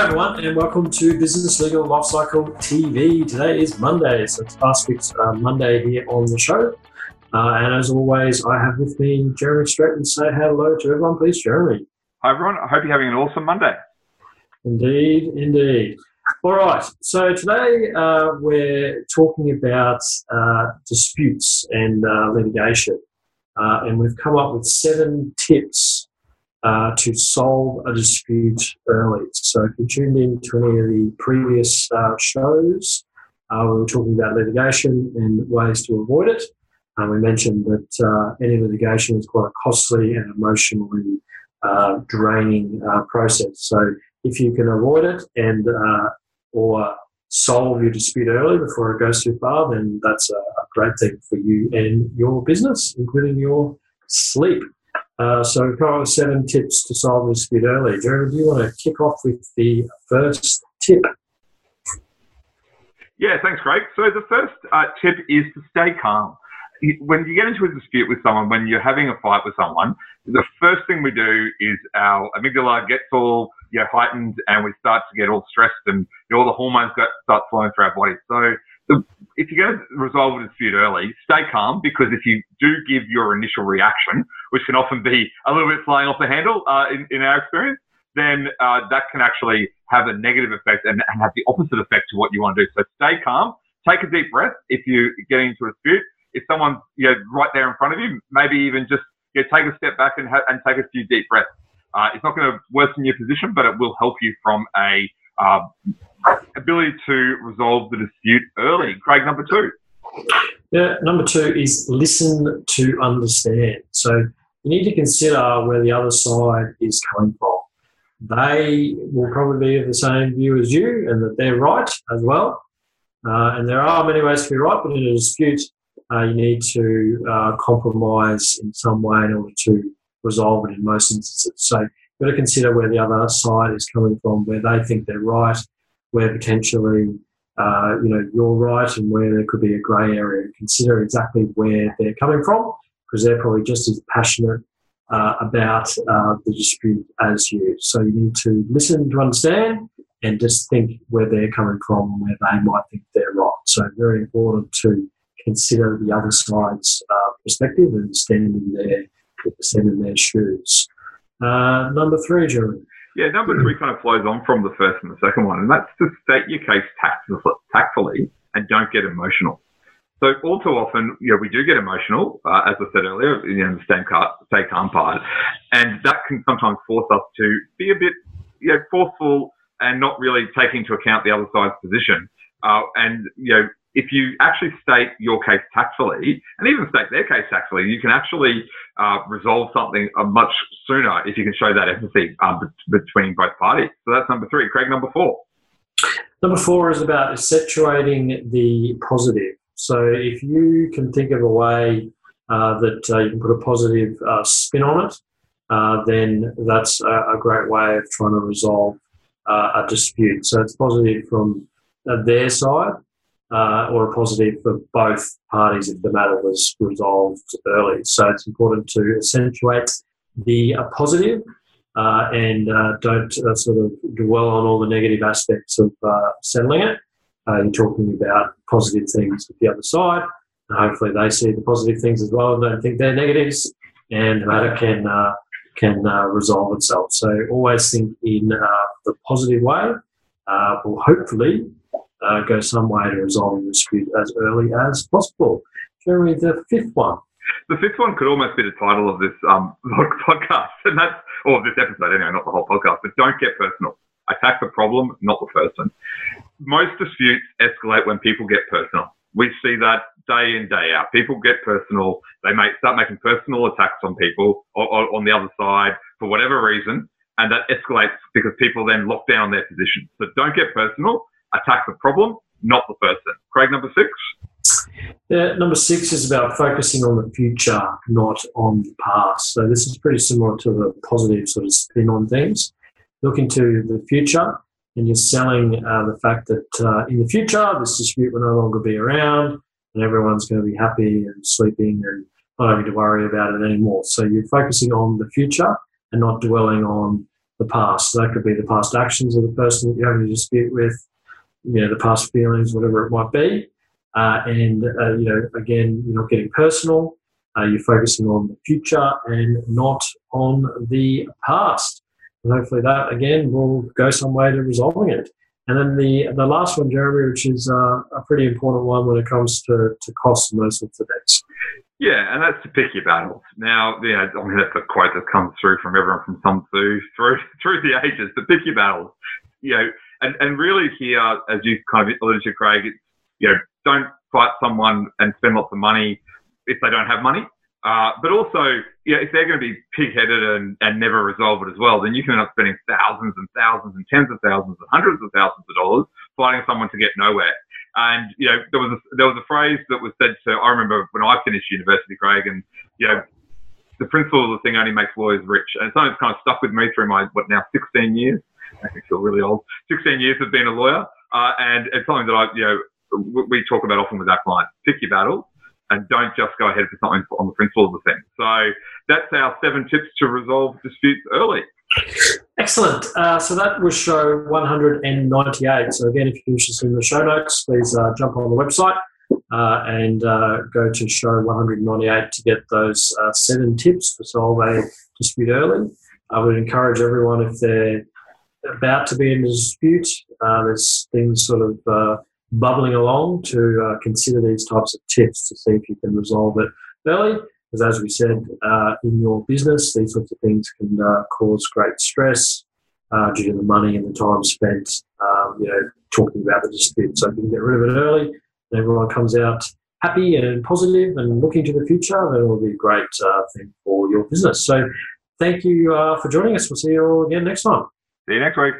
Hi, everyone, and welcome to Business Legal Lifecycle TV. Today is Monday, so it's Fast Fix uh, Monday here on the show. Uh, and as always, I have with me Jeremy Streten. Say hello to everyone, please, Jeremy. Hi, everyone. I hope you're having an awesome Monday. Indeed, indeed. All right, so today uh, we're talking about uh, disputes and uh, litigation. Uh, and we've come up with seven tips uh, to solve a dispute early. So if you tuned in to any of the previous uh, shows, uh, we were talking about litigation and ways to avoid it. Uh, we mentioned that uh, any litigation is quite a costly and emotionally uh, draining process. So if you can avoid it and or solve your dispute early before it goes too far, then that's a, a great thing for you and your business, including your sleep. Uh, so got seven tips to solve a dispute early. Jeremy, do you want to kick off with the first tip? Yeah, thanks, Craig. So the first uh, tip is to stay calm. When you get into a dispute with someone, when you're having a fight with someone, the first thing we do is our amygdala gets all you know, heightened and we start to get all stressed and you know, all the hormones start flowing through our body. So the, if you're going to resolve a dispute early, stay calm because if you do give your initial reaction, which can often be a little bit flying off the handle uh, in, in our experience, then uh, that can actually have a negative effect and, and, have the opposite effect to what you want to do. So stay calm, take a deep breath if you're getting into a dispute. If someone's you know, right there in front of you, maybe even just you know, take a step back and, ha- and take a few deep breaths. Uh, it's not going to worsen your position, but it will help you from a uh, ability to resolve the dispute early. Craig, number two. Yeah, number two is listen to understand. So you need to consider where the other side is coming from. They will probably be of the same view as you and that they're right as well. Uh, and there are many ways to be right, but in a dispute, uh, you need to uh, compromise in some way in order to resolve it in most instances. So you've got to consider where the other side is coming from, where they think they're right, where potentially uh, you know you're right, and where there could be a grey area. Consider exactly where they're coming from, because they're probably just as passionate uh, about uh, the dispute as you. So you need to listen to understand and just think where they're coming from and where they might think they're right. So very important to consider the other side's uh, perspective and stand in their stand in their shoes. Uh, number three, Jeremy. Yeah, number three kind of flows on from the first and the second one, and that's to state your case tactfully and don't get emotional. So all too often, you know, we do get emotional, uh, as I said earlier, you know, the stay calm, stay calm part, and that can sometimes force us to be a bit, you know, forceful and not really take into account the other side's position. Uh, and you know, if you actually state your case tactfully and even state their case tactfully, you can actually uh, resolve something uh, much sooner if you can show that empathy um, between both parties. So that's number three. Craig, number four. Number four is about accentuating the positive. So if you can think of a way uh, that uh, you can put a positive uh, spin on it, uh, then that's a, a, great way of trying to resolve a dispute. So it's positive from their side uh, or a positive for both parties if the matter was resolved early. So it's important to accentuate the uh, positive, uh, and uh, don't uh, sort of dwell on all the negative aspects of uh, settling it. Uh, you're talking about positive things with the other side, and hopefully they see the positive things as well and don't think they're negatives, and the matter can uh, can uh, resolve itself. So always think in the positive way. will hopefully uh, go some way to resolving the dispute as early as possible. Jeremy, the fifth one. The fifth one could almost be the title of this um, podcast, and that's or this episode anyway, not the whole podcast. But don't get personal. Attack the problem, not the person. Most disputes escalate when people get personal. We see that day in day out. People get personal. They may start making personal attacks on people or, or on the other side for whatever reason, and that escalates because people then lock down their position. So don't get personal attack the problem, not the person. Craig, number six. Yeah, number six is about focusing on the future, not on the past. So this is pretty similar to the positive sort of spin on things. Look into the future, and you're selling uh, the fact that uh, in the future this dispute will no longer be around, and everyone's going to be happy and sleeping and not having to worry about it anymore. So you're focusing on the future and not dwelling on the past. So that could be the past actions of the person that you're having a dispute with, you know, the past feelings, whatever it might be. Uh, and, uh, you know, again, you're not getting personal. Uh, you're focusing on the future and not on the past. And hopefully that, again, will go some way to resolving it. And then the, the last one, Jeremy, which is uh, a pretty important one when it comes to, to costs and those sorts of debts. Yeah, and that's to pick your battles. Now, yeah, I mean, that's a quote that comes through from everyone from Sun Tzu through through the ages. To pick your battles, you know, and, and really here, as you kind of alluded to, Craig, it's, you know, don't fight someone and spend lots of money if they don't have money. Uh, but also, you know, if they're going to be pig-headed and, and never resolve it as well, then you can end up spending thousands and thousands and tens of thousands and hundreds of thousands of dollars fighting someone to get nowhere. And you know, there was a, there was a phrase that was said to. I remember when I finished university, Craig, and you know, the principle of the thing only makes lawyers rich, and something that's kind of stuck with me through my what now 16 years. Me feel really old. 16 years of being a lawyer, uh, and it's something that I you know we talk about often with our clients. Pick your battles and don't just go ahead for something on the principle of the thing. So that's our seven tips to resolve disputes early. Excellent. Uh, so that was show 198. So again, if you're interested in the show notes, please uh, jump on the website uh, and uh, go to show 198 to get those uh, seven tips to solve a dispute early. I would encourage everyone if they're about to be in a dispute, uh, there's things sort of bubbling along to consider these types of tips to see if you can resolve it early. Because as we said, uh, in your business, these sorts of things can uh, cause great stress uh, due to the money and the time spent, um, you know, talking about the dispute. So if you can get rid of it early, and everyone comes out happy and positive and looking to the future, then it will be a great uh, thing for your business. So thank you uh, for joining us. We'll see you all again next time. See you next week.